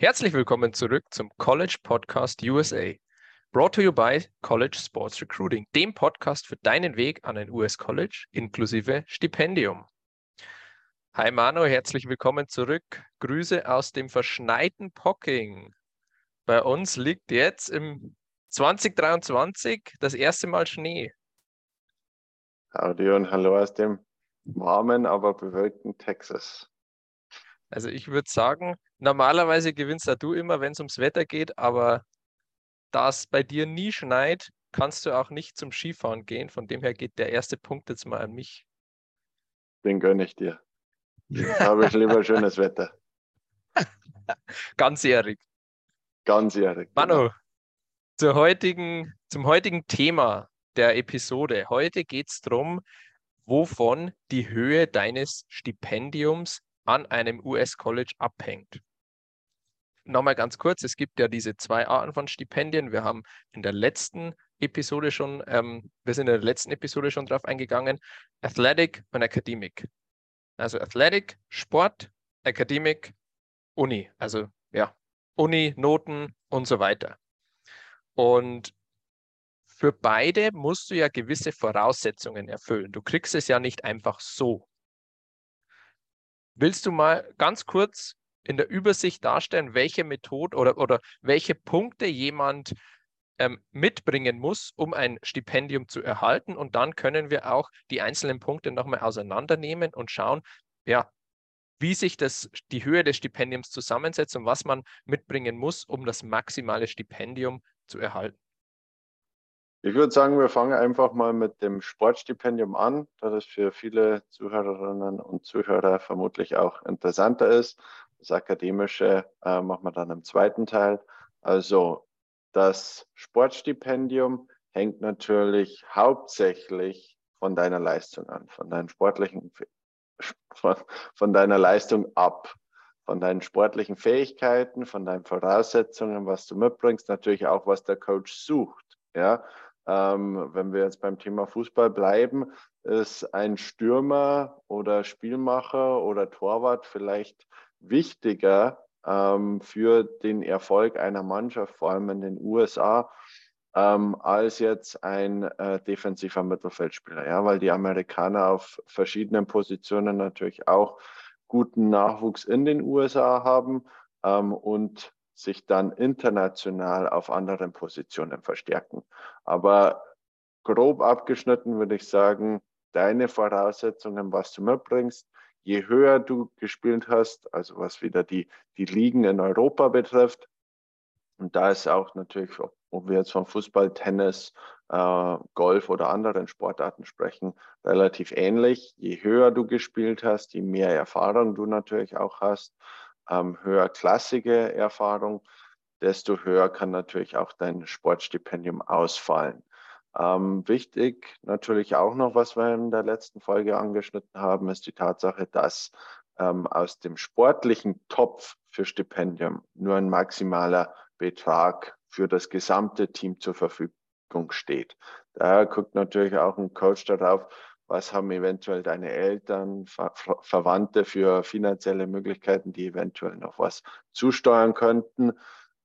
Herzlich willkommen zurück zum College Podcast USA. Brought to you by College Sports Recruiting, dem Podcast für deinen Weg an ein US College inklusive Stipendium. Hi Mano, herzlich willkommen zurück. Grüße aus dem verschneiten Pocking. Bei uns liegt jetzt im 2023 das erste Mal Schnee. Howdy und hallo aus dem warmen, aber bewölkten Texas. Also ich würde sagen, normalerweise gewinnst ja du immer, wenn es ums Wetter geht, aber da es bei dir nie schneit, kannst du auch nicht zum Skifahren gehen. Von dem her geht der erste Punkt jetzt mal an mich. Den gönne ich dir. Habe ich lieber schönes Wetter. Ganzjährig. Ganzjährig. Manu, genau. zur heutigen, zum heutigen Thema der Episode. Heute geht es darum, wovon die Höhe deines Stipendiums an einem US-College abhängt. Nochmal ganz kurz, es gibt ja diese zwei Arten von Stipendien. Wir haben in der letzten Episode schon, ähm, wir sind in der letzten Episode schon drauf eingegangen, Athletic und Academic. Also Athletic, Sport, Academic, Uni. Also ja, Uni, Noten und so weiter. Und für beide musst du ja gewisse Voraussetzungen erfüllen. Du kriegst es ja nicht einfach so. Willst du mal ganz kurz in der Übersicht darstellen, welche Methode oder, oder welche Punkte jemand ähm, mitbringen muss, um ein Stipendium zu erhalten? Und dann können wir auch die einzelnen Punkte nochmal auseinandernehmen und schauen, ja, wie sich das, die Höhe des Stipendiums zusammensetzt und was man mitbringen muss, um das maximale Stipendium zu erhalten. Ich würde sagen, wir fangen einfach mal mit dem Sportstipendium an, da das für viele Zuhörerinnen und Zuhörer vermutlich auch interessanter ist. Das Akademische äh, machen wir dann im zweiten Teil. Also das Sportstipendium hängt natürlich hauptsächlich von deiner Leistung an, von deinen sportlichen, von, von deiner Leistung ab, von deinen sportlichen Fähigkeiten, von deinen Voraussetzungen, was du mitbringst, natürlich auch, was der Coach sucht. Ja, ähm, wenn wir jetzt beim Thema Fußball bleiben, ist ein Stürmer oder Spielmacher oder Torwart vielleicht wichtiger ähm, für den Erfolg einer Mannschaft, vor allem in den USA, ähm, als jetzt ein äh, defensiver Mittelfeldspieler. Ja, weil die Amerikaner auf verschiedenen Positionen natürlich auch guten Nachwuchs in den USA haben ähm, und sich dann international auf anderen Positionen verstärken. Aber grob abgeschnitten würde ich sagen, deine Voraussetzungen, was du mitbringst, je höher du gespielt hast, also was wieder die, die Ligen in Europa betrifft, und da ist auch natürlich, ob wir jetzt von Fußball, Tennis, äh, Golf oder anderen Sportarten sprechen, relativ ähnlich. Je höher du gespielt hast, je mehr Erfahrung du natürlich auch hast, ähm, höherklassige Erfahrung, desto höher kann natürlich auch dein Sportstipendium ausfallen. Ähm, wichtig natürlich auch noch, was wir in der letzten Folge angeschnitten haben, ist die Tatsache, dass ähm, aus dem sportlichen Topf für Stipendium nur ein maximaler Betrag für das gesamte Team zur Verfügung steht. Daher guckt natürlich auch ein Coach darauf, was haben eventuell deine Eltern, Ver Verwandte für finanzielle Möglichkeiten, die eventuell noch was zusteuern könnten,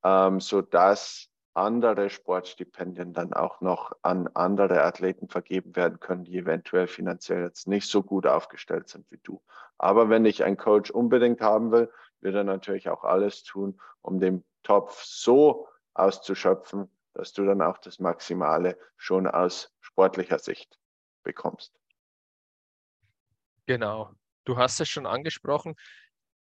ähm, sodass andere Sportstipendien dann auch noch an andere Athleten vergeben werden können, die eventuell finanziell jetzt nicht so gut aufgestellt sind wie du. Aber wenn ich einen Coach unbedingt haben will, wird er natürlich auch alles tun, um den Topf so auszuschöpfen, dass du dann auch das Maximale schon aus sportlicher Sicht bekommst. Genau. Du hast es schon angesprochen.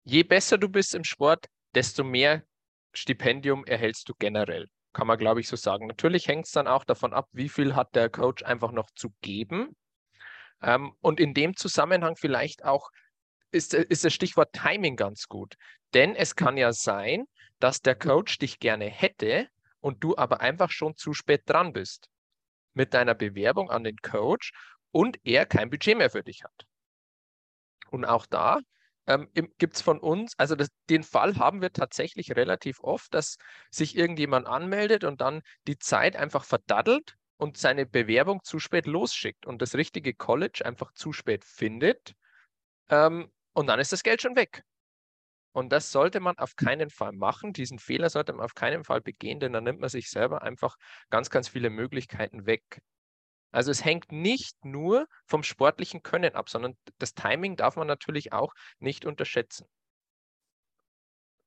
Je besser du bist im Sport, desto mehr Stipendium erhältst du generell. Kann man, glaube ich, so sagen. Natürlich hängt es dann auch davon ab, wie viel hat der Coach einfach noch zu geben. Ähm, und in dem Zusammenhang vielleicht auch ist, ist das Stichwort Timing ganz gut. Denn es kann ja sein, dass der Coach dich gerne hätte und du aber einfach schon zu spät dran bist mit deiner Bewerbung an den Coach und er kein Budget mehr für dich hat. Und auch da ähm, gibt es von uns, also das, den Fall haben wir tatsächlich relativ oft, dass sich irgendjemand anmeldet und dann die Zeit einfach verdaddelt und seine Bewerbung zu spät losschickt und das richtige College einfach zu spät findet. Ähm, und dann ist das Geld schon weg. Und das sollte man auf keinen Fall machen. Diesen Fehler sollte man auf keinen Fall begehen, denn dann nimmt man sich selber einfach ganz, ganz viele Möglichkeiten weg. Also es hängt nicht nur vom sportlichen Können ab, sondern das Timing darf man natürlich auch nicht unterschätzen.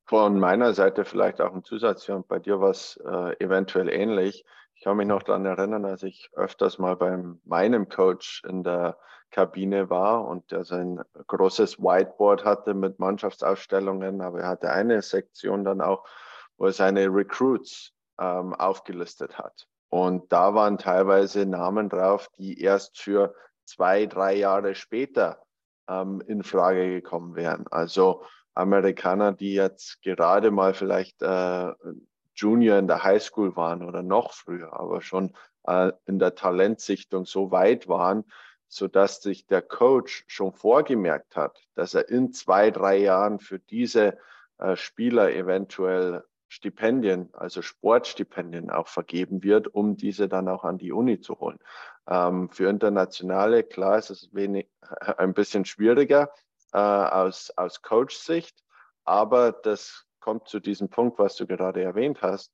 Von meiner Seite vielleicht auch ein Zusatz, und bei dir war es äh, eventuell ähnlich. Ich kann mich noch daran erinnern, als ich öfters mal bei meinem Coach in der Kabine war und der sein großes Whiteboard hatte mit Mannschaftsausstellungen, aber er hatte eine Sektion dann auch, wo er seine Recruits ähm, aufgelistet hat. Und da waren teilweise Namen drauf, die erst für zwei, drei Jahre später ähm, in Frage gekommen wären. Also Amerikaner, die jetzt gerade mal vielleicht äh, Junior in der Highschool waren oder noch früher, aber schon äh, in der Talentsichtung so weit waren, so dass sich der Coach schon vorgemerkt hat, dass er in zwei, drei Jahren für diese äh, Spieler eventuell Stipendien, also Sportstipendien auch vergeben wird, um diese dann auch an die Uni zu holen. Ähm, für Internationale, klar, ist es wenig, ein bisschen schwieriger, äh, aus, aus Coach-Sicht. Aber das kommt zu diesem Punkt, was du gerade erwähnt hast.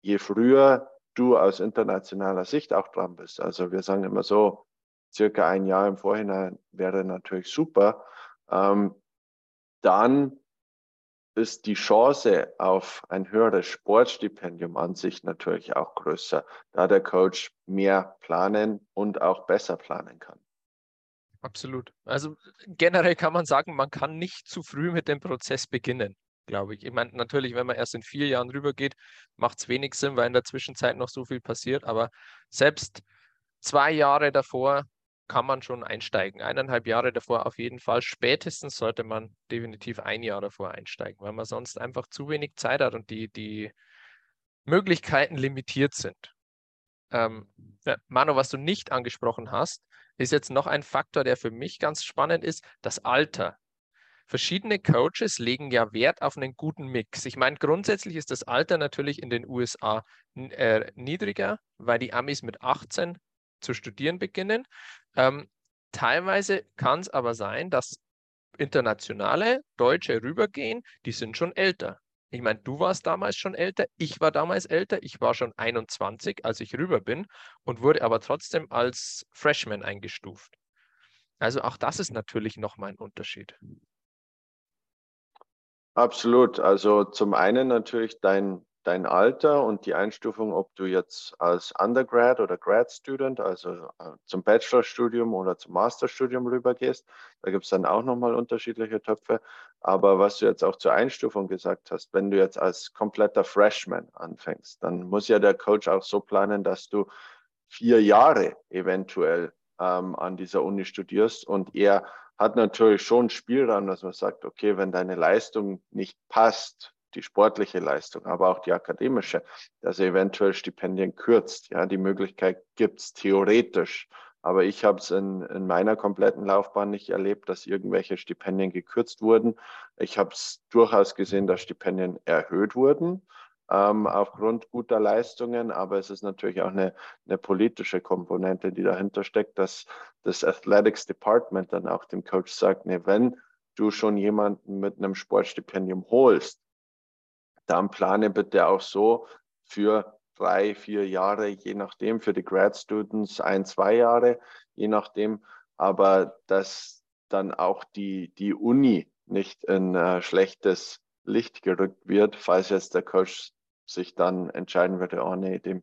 Je früher du aus internationaler Sicht auch dran bist, also wir sagen immer so, circa ein Jahr im Vorhinein wäre natürlich super, ähm, dann ist die Chance auf ein höheres Sportstipendium an sich natürlich auch größer, da der Coach mehr planen und auch besser planen kann. Absolut. Also generell kann man sagen, man kann nicht zu früh mit dem Prozess beginnen, glaube ich. Ich meine, natürlich, wenn man erst in vier Jahren rübergeht, macht es wenig Sinn, weil in der Zwischenzeit noch so viel passiert. Aber selbst zwei Jahre davor kann man schon einsteigen. Eineinhalb Jahre davor auf jeden Fall. Spätestens sollte man definitiv ein Jahr davor einsteigen, weil man sonst einfach zu wenig Zeit hat und die, die Möglichkeiten limitiert sind. Ähm, Manu, was du nicht angesprochen hast, ist jetzt noch ein Faktor, der für mich ganz spannend ist, das Alter. Verschiedene Coaches legen ja Wert auf einen guten Mix. Ich meine, grundsätzlich ist das Alter natürlich in den USA äh, niedriger, weil die Amis mit 18 zu studieren beginnen. Ähm, teilweise kann es aber sein, dass internationale Deutsche rübergehen, die sind schon älter. Ich meine, du warst damals schon älter, ich war damals älter, ich war schon 21, als ich rüber bin und wurde aber trotzdem als Freshman eingestuft. Also auch das ist natürlich nochmal ein Unterschied. Absolut. Also zum einen natürlich dein, dein Alter und die Einstufung, ob du jetzt als Undergrad oder Grad Student, also äh, zum Bachelorstudium oder zum Masterstudium rübergehst. Da gibt es dann auch nochmal unterschiedliche Töpfe. Aber was du jetzt auch zur Einstufung gesagt hast, wenn du jetzt als kompletter Freshman anfängst, dann muss ja der Coach auch so planen, dass du vier Jahre eventuell ähm, an dieser Uni studierst und er hat natürlich schon Spielraum, dass man sagt, okay, wenn deine Leistung nicht passt die sportliche Leistung, aber auch die akademische, dass er eventuell Stipendien kürzt. Ja, die Möglichkeit gibt es theoretisch. Aber ich habe es in, in meiner kompletten Laufbahn nicht erlebt, dass irgendwelche Stipendien gekürzt wurden. Ich habe es durchaus gesehen, dass Stipendien erhöht wurden ähm, aufgrund guter Leistungen. Aber es ist natürlich auch eine, eine politische Komponente, die dahinter steckt, dass das Athletics Department dann auch dem Coach sagt, nee, wenn du schon jemanden mit einem Sportstipendium holst, dann plane bitte auch so für drei, vier Jahre, je nachdem, für die Grad Students ein, zwei Jahre, je nachdem, aber dass dann auch die, die Uni nicht in äh, schlechtes Licht gerückt wird, falls jetzt der Coach sich dann entscheiden würde, oh nee, dem,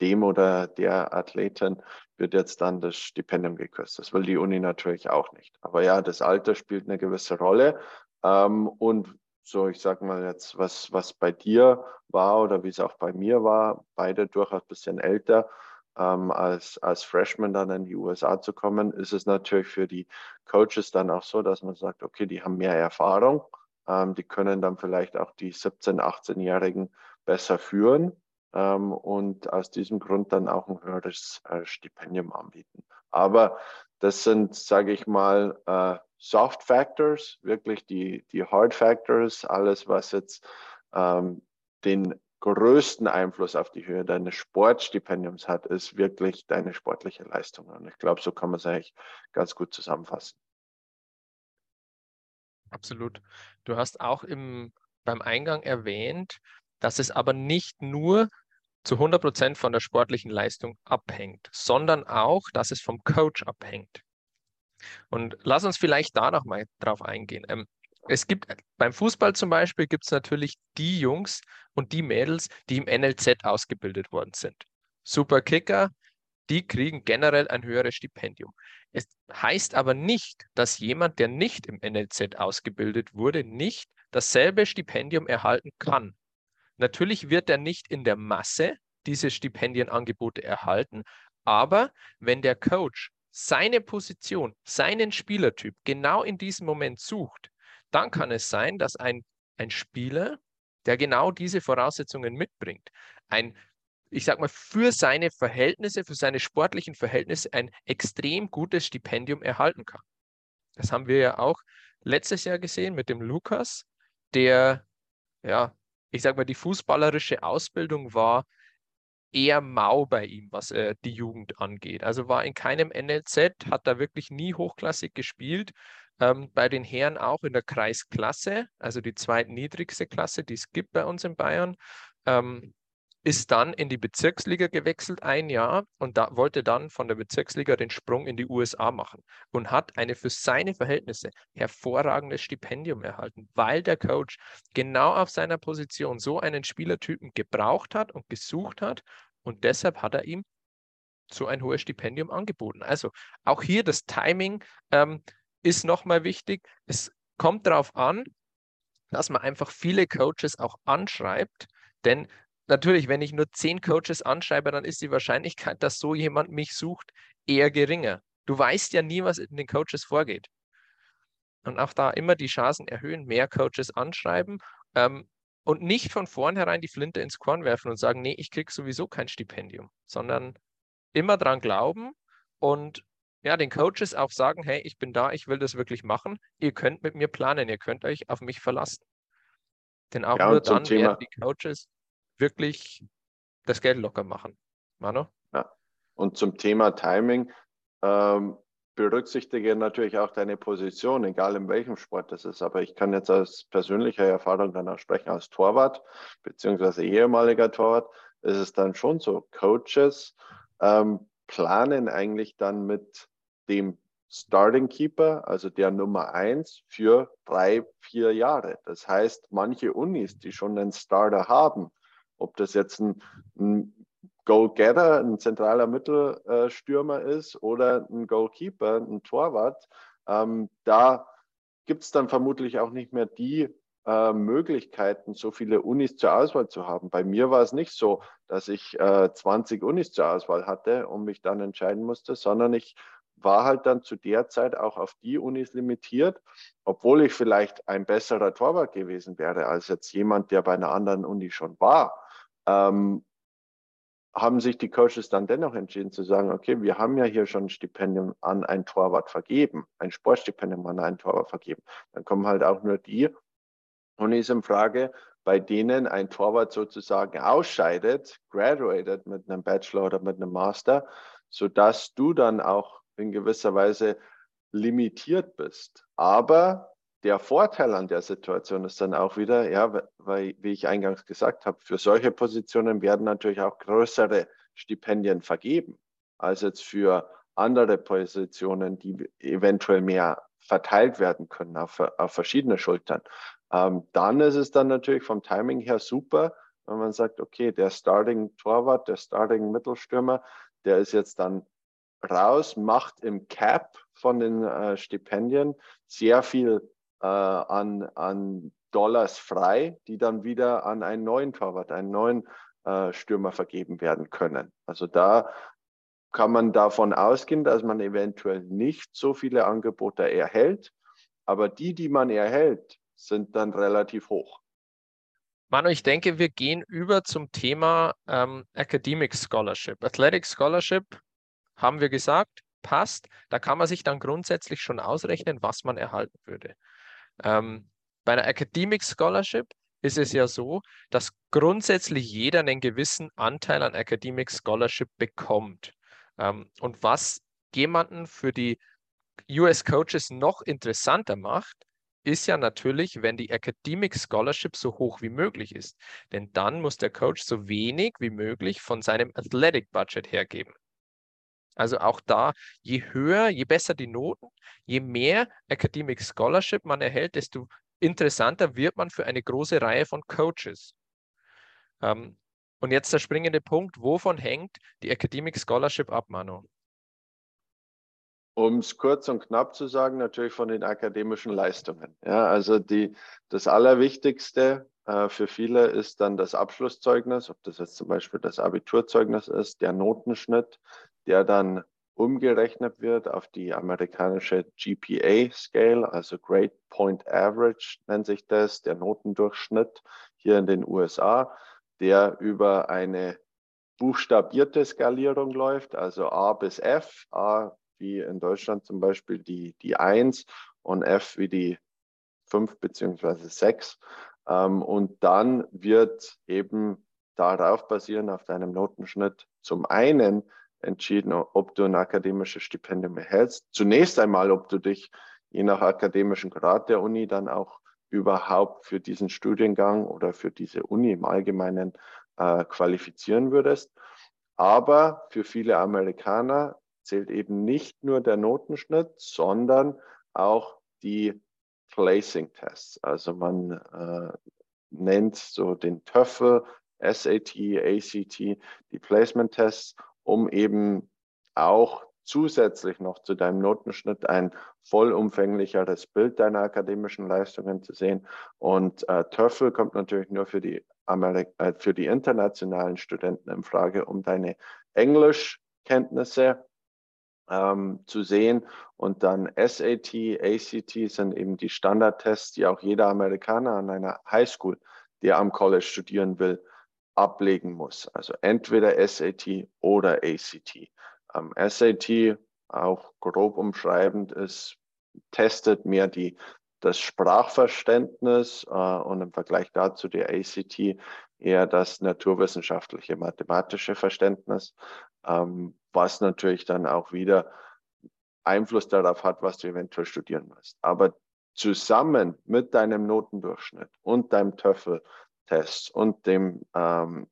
dem oder der Athletin wird jetzt dann das Stipendium gekürzt. Das will die Uni natürlich auch nicht. Aber ja, das Alter spielt eine gewisse Rolle. Ähm, und so, ich sag mal jetzt, was, was bei dir war oder wie es auch bei mir war, beide durchaus ein bisschen älter, ähm, als, als Freshman dann in die USA zu kommen, ist es natürlich für die Coaches dann auch so, dass man sagt, okay, die haben mehr Erfahrung, ähm, die können dann vielleicht auch die 17-, 18-Jährigen besser führen ähm, und aus diesem Grund dann auch ein höheres äh, Stipendium anbieten. Aber das sind, sage ich mal, äh, Soft Factors, wirklich die, die Hard Factors, alles, was jetzt ähm, den größten Einfluss auf die Höhe deines Sportstipendiums hat, ist wirklich deine sportliche Leistung. Und ich glaube, so kann man es eigentlich ganz gut zusammenfassen. Absolut. Du hast auch im, beim Eingang erwähnt, dass es aber nicht nur zu 100 Prozent von der sportlichen Leistung abhängt, sondern auch, dass es vom Coach abhängt. Und lass uns vielleicht da noch mal drauf eingehen. Ähm, es gibt beim Fußball zum Beispiel gibt es natürlich die Jungs und die Mädels, die im NLZ ausgebildet worden sind. Super Kicker, die kriegen generell ein höheres Stipendium. Es heißt aber nicht, dass jemand, der nicht im NLZ ausgebildet wurde, nicht dasselbe Stipendium erhalten kann. Natürlich wird er nicht in der Masse diese Stipendienangebote erhalten, aber wenn der Coach seine Position, seinen Spielertyp genau in diesem Moment sucht, dann kann es sein, dass ein, ein Spieler, der genau diese Voraussetzungen mitbringt, ein ich sag mal, für seine Verhältnisse, für seine sportlichen Verhältnisse ein extrem gutes Stipendium erhalten kann. Das haben wir ja auch letztes Jahr gesehen mit dem Lukas, der, ja, ich sag mal, die fußballerische Ausbildung war eher mau bei ihm, was äh, die Jugend angeht. Also war in keinem NLZ, hat da wirklich nie hochklassig gespielt. Ähm, bei den Herren auch in der Kreisklasse, also die zweitniedrigste Klasse, die es gibt bei uns in Bayern. Ähm, ist dann in die Bezirksliga gewechselt ein Jahr und da wollte dann von der Bezirksliga den Sprung in die USA machen und hat eine für seine Verhältnisse hervorragendes Stipendium erhalten, weil der Coach genau auf seiner Position so einen Spielertypen gebraucht hat und gesucht hat und deshalb hat er ihm so ein hohes Stipendium angeboten. Also auch hier das Timing ähm, ist nochmal wichtig. Es kommt darauf an, dass man einfach viele Coaches auch anschreibt, denn natürlich, wenn ich nur zehn Coaches anschreibe, dann ist die Wahrscheinlichkeit, dass so jemand mich sucht, eher geringer. Du weißt ja nie, was in den Coaches vorgeht. Und auch da immer die Chancen erhöhen, mehr Coaches anschreiben ähm, und nicht von vornherein die Flinte ins Korn werfen und sagen, nee, ich kriege sowieso kein Stipendium, sondern immer dran glauben und ja, den Coaches auch sagen, hey, ich bin da, ich will das wirklich machen. Ihr könnt mit mir planen, ihr könnt euch auf mich verlassen. Denn auch ja, nur dann Thema, werden die Coaches wirklich das Geld locker machen. Manu? Ja. Und zum Thema Timing, ähm, berücksichtige natürlich auch deine Position, egal in welchem Sport das ist. Aber ich kann jetzt aus persönlicher Erfahrung danach sprechen, als Torwart, beziehungsweise ehemaliger Torwart, ist es dann schon so, Coaches ähm, planen eigentlich dann mit dem Starting Keeper, also der Nummer eins, für drei, vier Jahre. Das heißt, manche Unis, die schon einen Starter haben, ob das jetzt ein, ein Goalgetter, ein zentraler Mittelstürmer ist oder ein Goalkeeper, ein Torwart, ähm, da gibt es dann vermutlich auch nicht mehr die äh, Möglichkeiten, so viele Unis zur Auswahl zu haben. Bei mir war es nicht so, dass ich äh, 20 Unis zur Auswahl hatte und mich dann entscheiden musste, sondern ich war halt dann zu der Zeit auch auf die Unis limitiert, obwohl ich vielleicht ein besserer Torwart gewesen wäre als jetzt jemand, der bei einer anderen Uni schon war ähm, haben sich die Coaches dann dennoch entschieden zu sagen, okay, wir haben ja hier schon ein Stipendium an ein Torwart vergeben, ein Sportstipendium an einen Torwart vergeben. Dann kommen halt auch nur die Unis in Frage, bei denen ein Torwart sozusagen ausscheidet, graduated mit einem Bachelor oder mit einem Master, sodass du dann auch in gewisser Weise limitiert bist. Aber der Vorteil an der Situation ist dann auch wieder, ja, weil, wie ich eingangs gesagt habe, für solche Positionen werden natürlich auch größere Stipendien vergeben, als jetzt für andere Positionen, die eventuell mehr verteilt werden können auf, auf verschiedene Schultern. Ähm, dann ist es dann natürlich vom Timing her super, wenn man sagt, okay, der Starting Torwart, der Starting Mittelstürmer, der ist jetzt dann raus, macht im Cap von den äh, Stipendien sehr viel äh, an, an Dollars frei, die dann wieder an einen neuen Torwart, einen neuen äh, Stürmer vergeben werden können. Also da kann man davon ausgehen, dass man eventuell nicht so viele Angebote erhält, aber die, die man erhält, sind dann relativ hoch. Manu, ich denke, wir gehen über zum Thema ähm, Academic Scholarship. Athletic Scholarship haben wir gesagt, passt. Da kann man sich dann grundsätzlich schon ausrechnen, was man erhalten würde. Ähm, bei einer Academic Scholarship ist es ja so, dass grundsätzlich jeder einen gewissen Anteil an Academic Scholarship bekommt. Ähm, und was jemanden für die US Coaches noch interessanter macht, ist ja natürlich, wenn die Academic Scholarship so hoch wie möglich ist. Denn dann muss der Coach so wenig wie möglich von seinem Athletic Budget hergeben. Also auch da, je höher, je besser die Noten, je mehr Academic Scholarship man erhält, desto interessanter wird man für eine große Reihe von Coaches. Ähm, und jetzt der springende Punkt, wovon hängt die Academic Scholarship ab, Manu? Um es kurz und knapp zu sagen, natürlich von den akademischen Leistungen. Ja, also die, das Allerwichtigste äh, für viele ist dann das Abschlusszeugnis, ob das jetzt zum Beispiel das Abiturzeugnis ist, der Notenschnitt, der dann umgerechnet wird auf die amerikanische GPA-Scale, also Grade Point Average nennt sich das, der Notendurchschnitt hier in den USA, der über eine buchstabierte Skalierung läuft, also A bis F, A wie in Deutschland zum Beispiel die, die 1 und F wie die 5 beziehungsweise 6. Ähm, und dann wird eben darauf basierend auf deinem Notenschnitt zum einen entschieden, ob du ein akademisches Stipendium erhältst. Zunächst einmal, ob du dich je nach akademischen Grad der Uni dann auch überhaupt für diesen Studiengang oder für diese Uni im Allgemeinen äh, qualifizieren würdest. Aber für viele Amerikaner zählt eben nicht nur der Notenschnitt, sondern auch die Placing Tests. Also man äh, nennt so den TOEFL, SAT, ACT, die Placement Tests, um eben auch zusätzlich noch zu deinem Notenschnitt ein vollumfänglicheres Bild deiner akademischen Leistungen zu sehen. Und äh, TOEFL kommt natürlich nur für die, Amerik äh, für die internationalen Studenten in Frage, um deine Englischkenntnisse ähm, zu sehen. Und dann SAT, ACT sind eben die Standardtests, die auch jeder Amerikaner an einer Highschool, der am College studieren will, ablegen muss. Also entweder SAT oder ACT. Ähm, SAT, auch grob umschreibend, ist, testet mehr die, das Sprachverständnis äh, und im Vergleich dazu die ACT eher das naturwissenschaftliche, mathematische Verständnis. Ähm, was natürlich dann auch wieder Einfluss darauf hat, was du eventuell studieren wirst. Aber zusammen mit deinem Notendurchschnitt und deinem TOEFL-Test und dem ähm,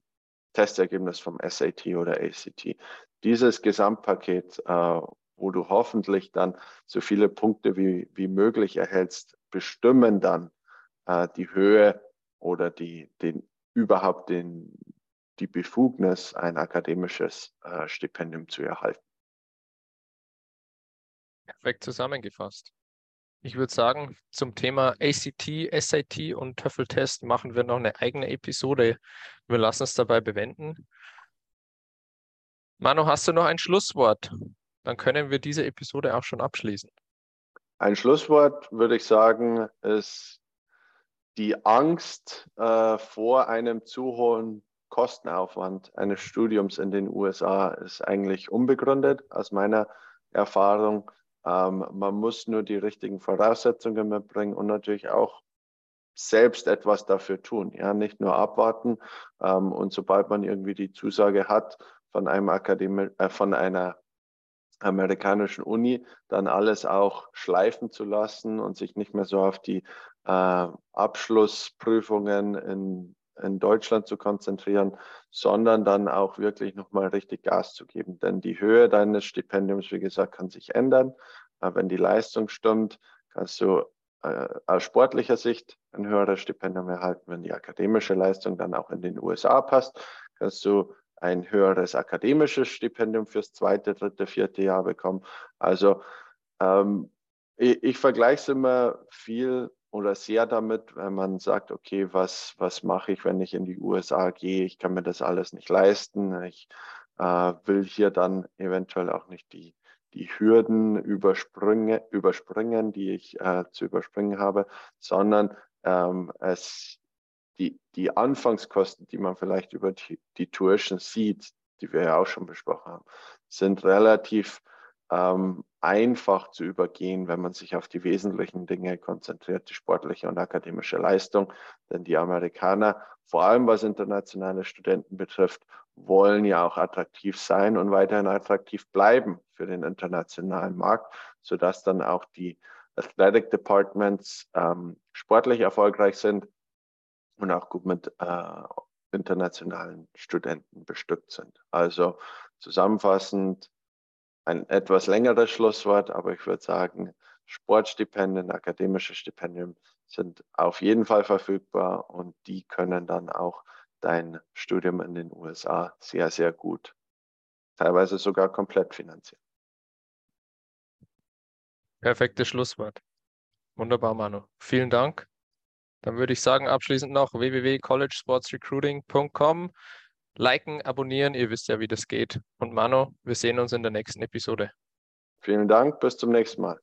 Testergebnis vom SAT oder ACT, dieses Gesamtpaket, äh, wo du hoffentlich dann so viele Punkte wie, wie möglich erhältst, bestimmen dann äh, die Höhe oder die, den, überhaupt den, die Befugnis, ein akademisches äh, Stipendium zu erhalten. Perfekt zusammengefasst. Ich würde sagen, zum Thema ACT, SAT und TOEFL-Test machen wir noch eine eigene Episode. Wir lassen es dabei bewenden. Manu, hast du noch ein Schlusswort? Dann können wir diese Episode auch schon abschließen. Ein Schlusswort würde ich sagen, ist die Angst äh, vor einem zu hohen Kostenaufwand eines Studiums in den USA ist eigentlich unbegründet aus meiner Erfahrung. Ähm, man muss nur die richtigen Voraussetzungen mitbringen und natürlich auch selbst etwas dafür tun. Ja, nicht nur abwarten. Ähm, und sobald man irgendwie die Zusage hat von einem Akademie, äh, von einer amerikanischen Uni, dann alles auch schleifen zu lassen und sich nicht mehr so auf die äh, Abschlussprüfungen in in Deutschland zu konzentrieren, sondern dann auch wirklich nochmal richtig Gas zu geben. Denn die Höhe deines Stipendiums, wie gesagt, kann sich ändern. Aber wenn die Leistung stimmt, kannst du äh, aus sportlicher Sicht ein höheres Stipendium erhalten. Wenn die akademische Leistung dann auch in den USA passt, kannst du ein höheres akademisches Stipendium fürs zweite, dritte, vierte Jahr bekommen. Also ähm, ich, ich vergleiche es immer viel oder sehr damit, wenn man sagt, okay, was, was mache ich, wenn ich in die USA gehe? Ich kann mir das alles nicht leisten. Ich äh, will hier dann eventuell auch nicht die, die Hürden überspringen, die ich äh, zu überspringen habe, sondern ähm, es, die, die Anfangskosten, die man vielleicht über die, die Tuition sieht, die wir ja auch schon besprochen haben, sind relativ ähm, einfach zu übergehen, wenn man sich auf die wesentlichen Dinge konzentriert, die sportliche und akademische Leistung. Denn die Amerikaner, vor allem was internationale Studenten betrifft, wollen ja auch attraktiv sein und weiterhin attraktiv bleiben für den internationalen Markt, sodass dann auch die Athletic Departments ähm, sportlich erfolgreich sind und auch gut mit äh, internationalen Studenten bestückt sind. Also zusammenfassend ein etwas längeres Schlusswort, aber ich würde sagen, Sportstipendien, akademische Stipendien sind auf jeden Fall verfügbar und die können dann auch dein Studium in den USA sehr, sehr gut, teilweise sogar komplett finanzieren. Perfektes Schlusswort. Wunderbar, Manu. Vielen Dank. Dann würde ich sagen, abschließend noch www.collegesportsrecruiting.com. Liken, abonnieren, ihr wisst ja, wie das geht. Und Manu, wir sehen uns in der nächsten Episode. Vielen Dank, bis zum nächsten Mal.